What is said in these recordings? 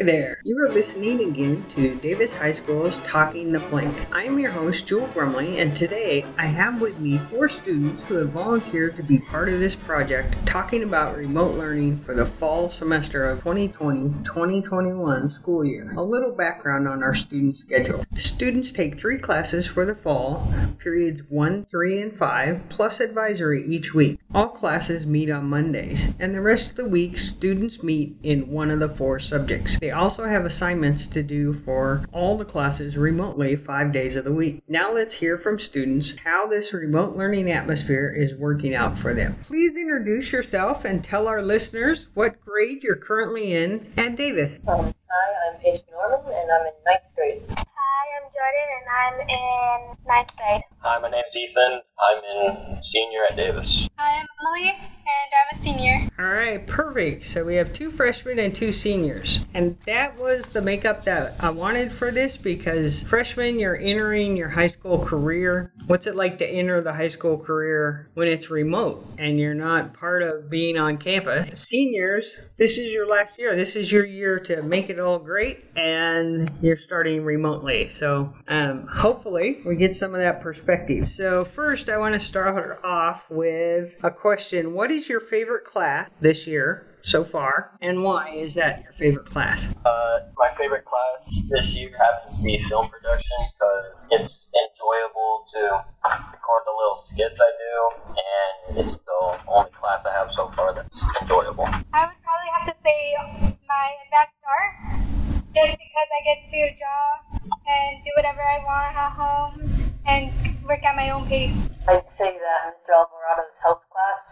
There. You are listening again to Davis High School's Talking the Plank. I am your host, Jewel Brumley, and today I have with me four students who have volunteered to be part of this project talking about remote learning for the fall semester of 2020-2021 school year. A little background on our student schedule. Students take three classes for the fall, periods 1, 3, and 5, plus advisory each week. All classes meet on Mondays, and the rest of the week students meet in one of the four subjects. They also have assignments to do for all the classes remotely five days of the week. Now let's hear from students how this remote learning atmosphere is working out for them. Please introduce yourself and tell our listeners what grade you're currently in at Davis. Um, hi, I'm Pace Norman, and I'm in ninth grade. Hi, I'm Jordan, and I'm in ninth grade. Hi, my name is Ethan. I'm in senior at Davis. Hi, I'm Emily, and I'm a senior. Right, perfect. So we have two freshmen and two seniors. And that was the makeup that I wanted for this because freshmen, you're entering your high school career. What's it like to enter the high school career when it's remote and you're not part of being on campus? Seniors, this is your last year. This is your year to make it all great and you're starting remotely. So um, hopefully we get some of that perspective. So first I want to start off with a question. What is your favorite class this year so far and why is that your favorite class? Uh, my favorite class this year happens to be film production because it's enjoyable to record the little skits I do, and it's the only class I have so far that's enjoyable. I would probably have to say my advanced art, just because I get to draw and do whatever I want at home and work at my own pace. I'd say that Mr. Alvarado's health class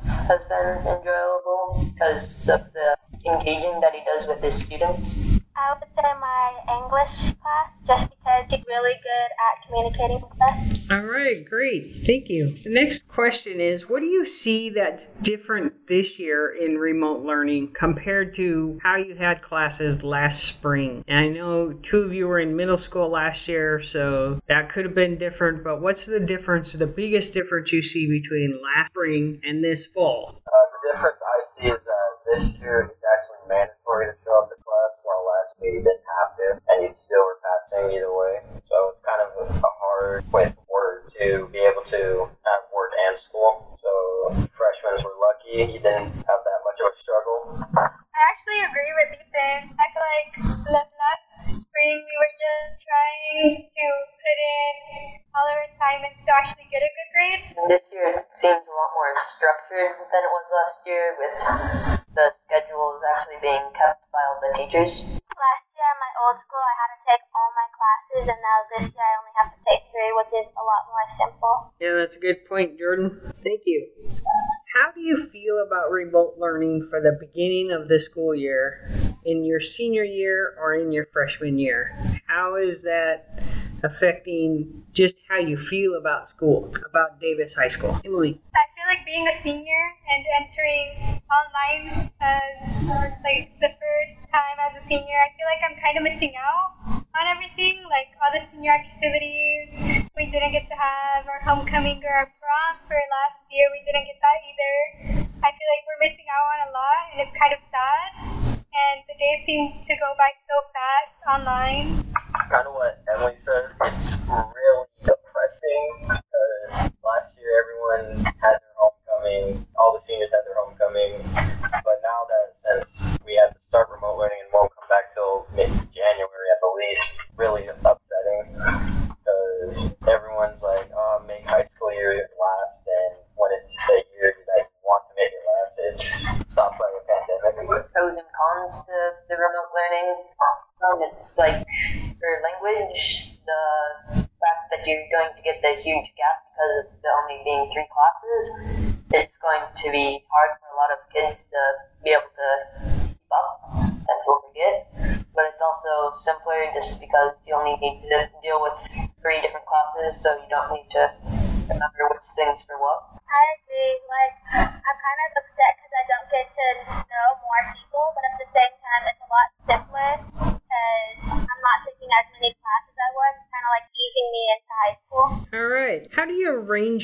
has been enjoyable because of the engaging that he does with his students. I would say my English class, just because she's really good at communicating with us. All right, great. Thank you. The next question is What do you see that's different this year in remote learning compared to how you had classes last spring? And I know two of you were in middle school last year, so that could have been different, but what's the difference, the biggest difference you see between last spring and this fall? Uh, the difference I see is that this year it's actually mandatory to show up to class, while last year you didn't have to, and you still were passing either way. So it's kind of a, a hard way forward to be able to have work and school. So freshmen were lucky; you didn't have that much of a struggle. I actually agree with Ethan. I feel like la- last spring we were just trying to put in all our assignments to actually get a good grade. This year seems a lot more structured than it was last year, with the schedules actually being kept by all the teachers. Last year at my old school, I had to take all my classes, and now this year I only have to take three, which is a lot more simple. Yeah, that's a good point, Jordan. Thank you. How do you feel about remote learning for the beginning of the school year in your senior year or in your freshman year? How is that affecting just how you feel about school, about Davis High School? Emily. I feel like being a senior and entering online as like the first time as a senior, I feel like I'm kind of missing out on everything, like all the senior activities. We didn't get to have our homecoming or our prom for last year. We didn't get that either. I feel like we're missing out on a lot, and it's kind of sad. And the days seem to go by so fast online. kind of what Emily said. It's really depressing because last year everyone Cons to the remote learning. It's like for language, the fact that you're going to get the huge gap because of there only being three classes, it's going to be hard for a lot of kids to be able to keep up and will forget. But it's also simpler just because you only need to deal with three different classes, so you don't need to remember which things for what. I agree. Like, I'm kind of upset because I don't get to know more people, but at the same time, it's a lot simpler because I'm not taking as many classes as I was. It's kind of like easing me into high school. All right. How do you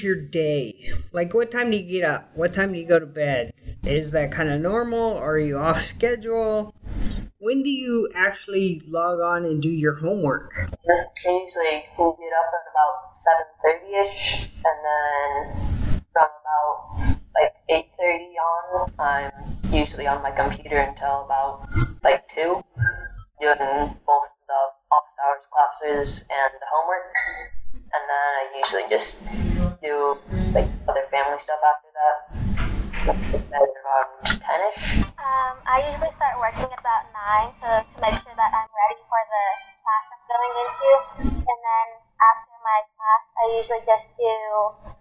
your day? Like, what time do you get up? What time do you go to bed? Is that kind of normal? Are you off schedule? When do you actually log on and do your homework? I usually get up at about seven thirty ish, and then from about like eight thirty on, I'm usually on my computer until about like two, doing both the office hours classes and the homework, and then I usually just do like other family stuff after that. Like around ten ish. Um, I usually start working at about 9 to, to make sure that I'm ready for the class I'm going into. And then after my class, I usually just do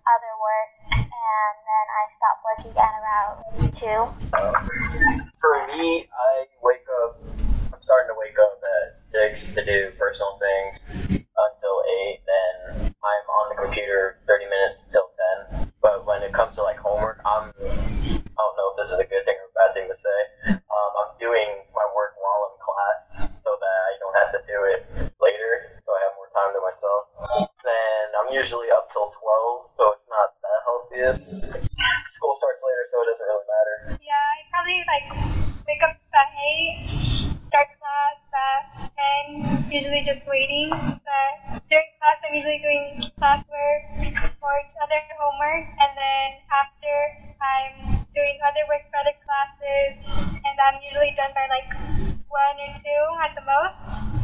other work. And then I stop working at around 2. For me, I wake up. I'm starting to wake up at six to do personal things until eight. Then I'm on the computer 30 minutes until 10. But when it comes to like homework, I'm. I don't know if this is a good thing or a bad thing to say. Um, I'm doing my work while in class so that I don't have to do it later, so I have more time to myself. Then I'm usually up till 12, so it's not the healthiest. School starts later, so it doesn't really matter. Yeah, I probably like wake up at eight, start class at ten, usually just waiting. But during class, I'm usually doing classwork or other homework, and then after I'm doing other work for other classes, and I'm usually done by like one or two at the most.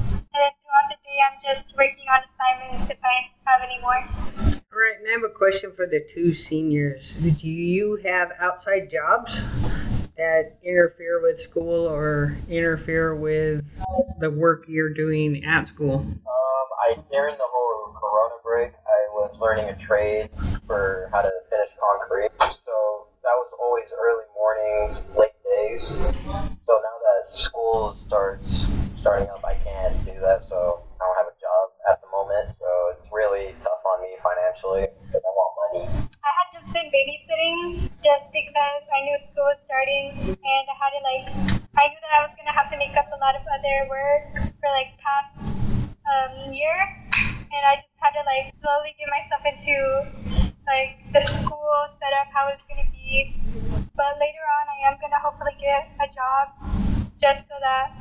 Question for the two seniors. Do you have outside jobs that interfere with school or interfere with the work you're doing at school? Um, I during the whole Corona break, I was learning a trade for how to finish concrete. So that was always early mornings, late days. So now that school starts starting up, I can't do that. So I don't have a job at the moment. So it's really tough on me financially because I want money. I had just been babysitting just because I knew school was starting and I had to like I knew that I was gonna have to make up a lot of other work for like past um, years and I just had to like slowly get myself into like the school setup how it's gonna be. But later on I am gonna hopefully get a job just so that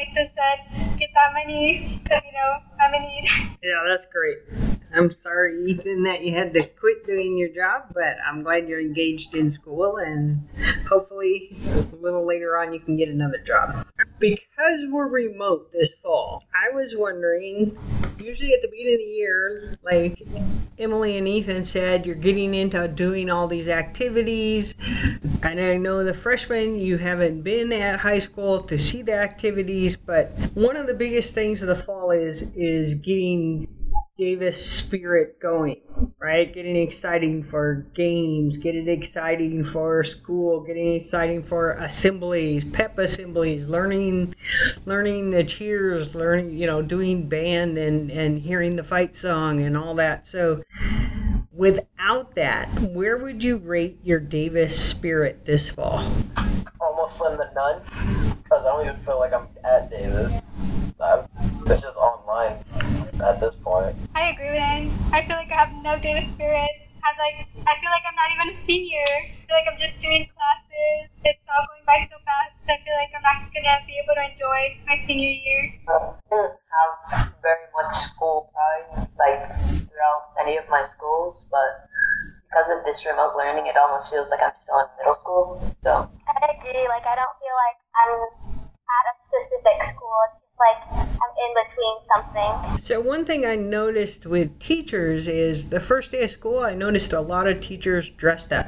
Ethan said, get that because you know. Yeah, that's great. I'm sorry, Ethan, that you had to quit doing your job, but I'm glad you're engaged in school and hopefully a little later on you can get another job. Because we're remote this fall, I was wondering usually at the beginning of the year, like Emily and Ethan said, you're getting into doing all these activities. And I know the freshmen, you haven't been at high school to see the activities, but one of the biggest things of the fall is is getting Davis spirit going, right? Getting exciting for games, getting exciting for school, getting exciting for assemblies, pep assemblies, learning learning the cheers, learning, you know, doing band and and hearing the fight song and all that. So without that, where would you rate your Davis spirit this fall? Almost slim to none because I don't even feel like I'm at Davis. I'm, it's just online at this point. I agree with him. I feel like I have no Davis spirit. I'm like, I feel like I'm not even a senior. I feel like I'm just doing classes. It's all going by so fast. I feel like I'm not gonna be able to enjoy my senior year. I didn't have very much school pride, like throughout any of my schools, but because of this remote learning, it almost feels like I'm still in middle school. So I agree. Like, I don't feel like I'm at a specific school. It's just like I'm in between something. So one thing I noticed with teachers is the first day of school, I noticed a lot of teachers dressed up,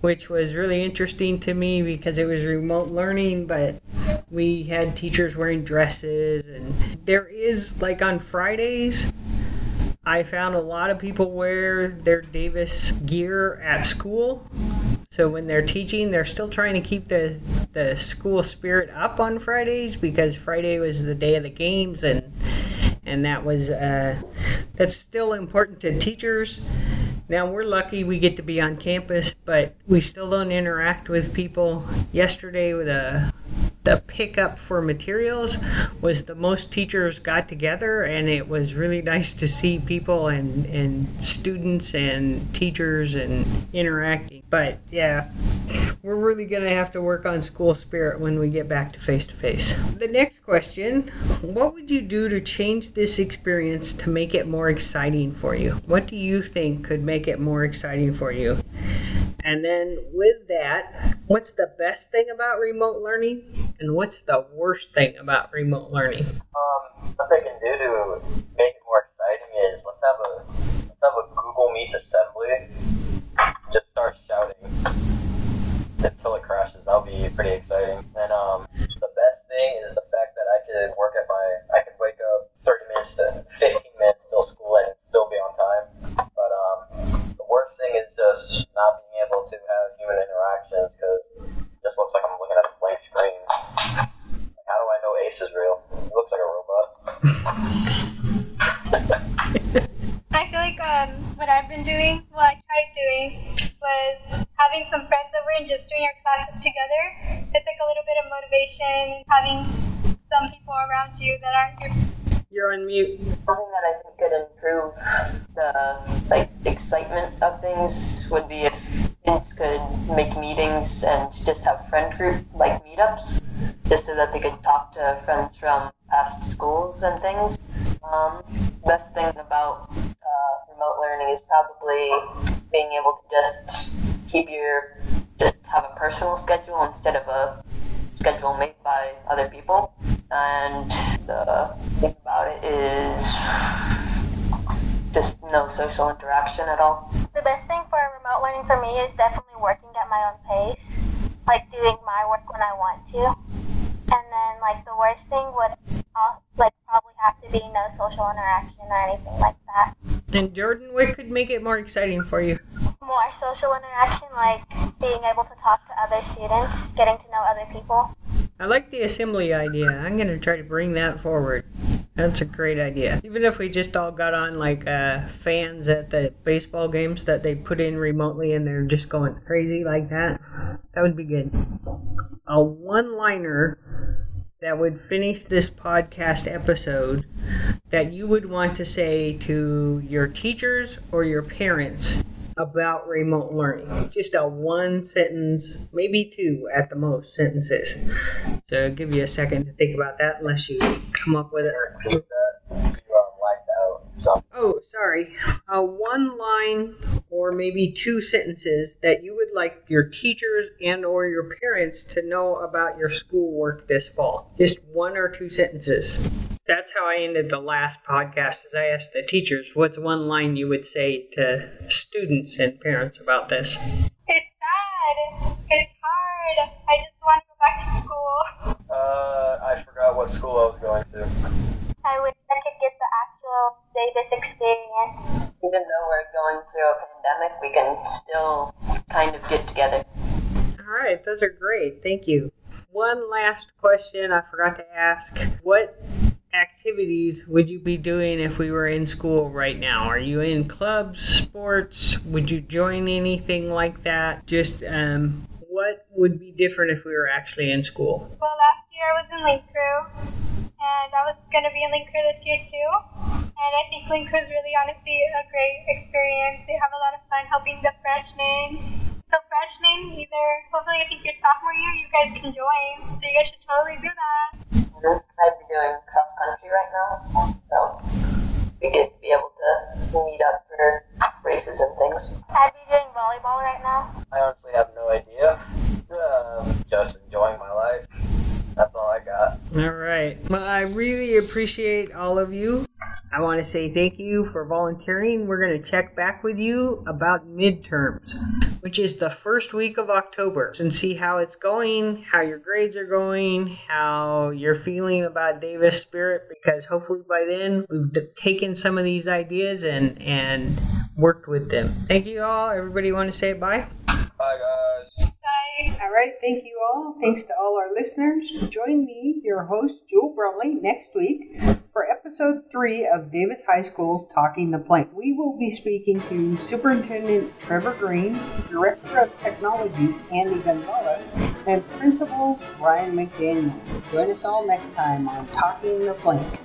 which was really interesting to me because it was remote learning, but we had teachers wearing dresses and there is like on Fridays I found a lot of people wear their Davis gear at school. So when they're teaching, they're still trying to keep the the school spirit up on Fridays because Friday was the day of the games and and that was uh, that's still important to teachers. Now we're lucky we get to be on campus, but we still don't interact with people. Yesterday with a the pickup for materials was the most teachers got together and it was really nice to see people and, and students and teachers and interacting but yeah we're really going to have to work on school spirit when we get back to face to face. The next question What would you do to change this experience to make it more exciting for you? What do you think could make it more exciting for you? And then with that, what's the best thing about remote learning and what's the worst thing about remote learning? Um, what they can do to make it more exciting is let's have a let's have a Google Meets assembly. Just start shouting until it crashes. That'll be pretty exciting. And um, the best thing is the fact that I could work at my I could wake up 30 minutes to 15 minutes till school and still be on time. But um, the worst thing is just not being able to have human interactions because it just looks like I'm looking at a blank screen. Like, how do I is real? He looks like a robot. I feel like um, what I've been doing, what I tried doing, was having some friends over and just doing our classes together. It's like a little bit of motivation, having some people around you that aren't your You're on mute. Something that I think could improve the like excitement of things would be if kids could make meetings and just have friend group like meetups, just so that they could talk to friends from past schools and things. Um, best thing about uh, remote learning is probably being able to just keep your just have a personal schedule instead of a schedule made by other people. And the thing about it is just no social interaction at all. The best thing for remote learning for me is definitely working at my own pace, like doing my work when I want to. Like the worst thing would like probably have to be no social interaction or anything like that. And Jordan, what could make it more exciting for you? More social interaction, like being able to talk to other students, getting to know other people. I like the assembly idea. I'm going to try to bring that forward. That's a great idea. Even if we just all got on like uh, fans at the baseball games that they put in remotely and they're just going crazy like that, that would be good. A one liner that would finish this podcast episode that you would want to say to your teachers or your parents about remote learning. Just a one sentence, maybe two at the most sentences. So I'll give you a second to think about that unless you come up with it. Repeat that. You lagged out. So Oh, sorry. A one line or maybe two sentences that you would like your teachers and or your parents to know about your schoolwork this fall. Just one or two sentences. That's how I ended the last podcast as I asked the teachers, what's one line you would say to students and parents about this? It's sad. It's hard. I just want to go back to school. uh, I forgot what school I was going to. I wish I could get the actual Davis experience. Even though we're going through a pandemic, we can still kind of get together. All right, those are great. Thank you. One last question I forgot to ask. What activities would you be doing if we were in school right now? Are you in clubs, sports? Would you join anything like that? Just um, what would be different if we were actually in school? Well, last year I was in Link Crew, and I was going to be in Link Crew this year too. And I think Link was really honestly a great experience. They have a lot of fun helping the freshmen. So freshmen, either hopefully I think your sophomore year, you guys can join. So you guys should totally do that. I'd be doing cross country right now, so we could be able to meet up for races and things. I'd be doing volleyball right now. I honestly have no idea. Um, just enjoying my life. That's all I got. All right. Well, I really appreciate all of you. I want to say thank you for volunteering. We're going to check back with you about midterms, which is the first week of October, and see how it's going, how your grades are going, how you're feeling about Davis Spirit, because hopefully by then we've taken some of these ideas and, and worked with them. Thank you all. Everybody want to say bye? Bye, guys. Bye. All right, thank you all. Thanks to all our listeners. Join me, your host, Jewel Brumley, next week for episode three of Davis High School's Talking the Plank. We will be speaking to Superintendent Trevor Green, Director of Technology Andy Gonzalez, and Principal Brian McDaniel. Join us all next time on Talking the Plank.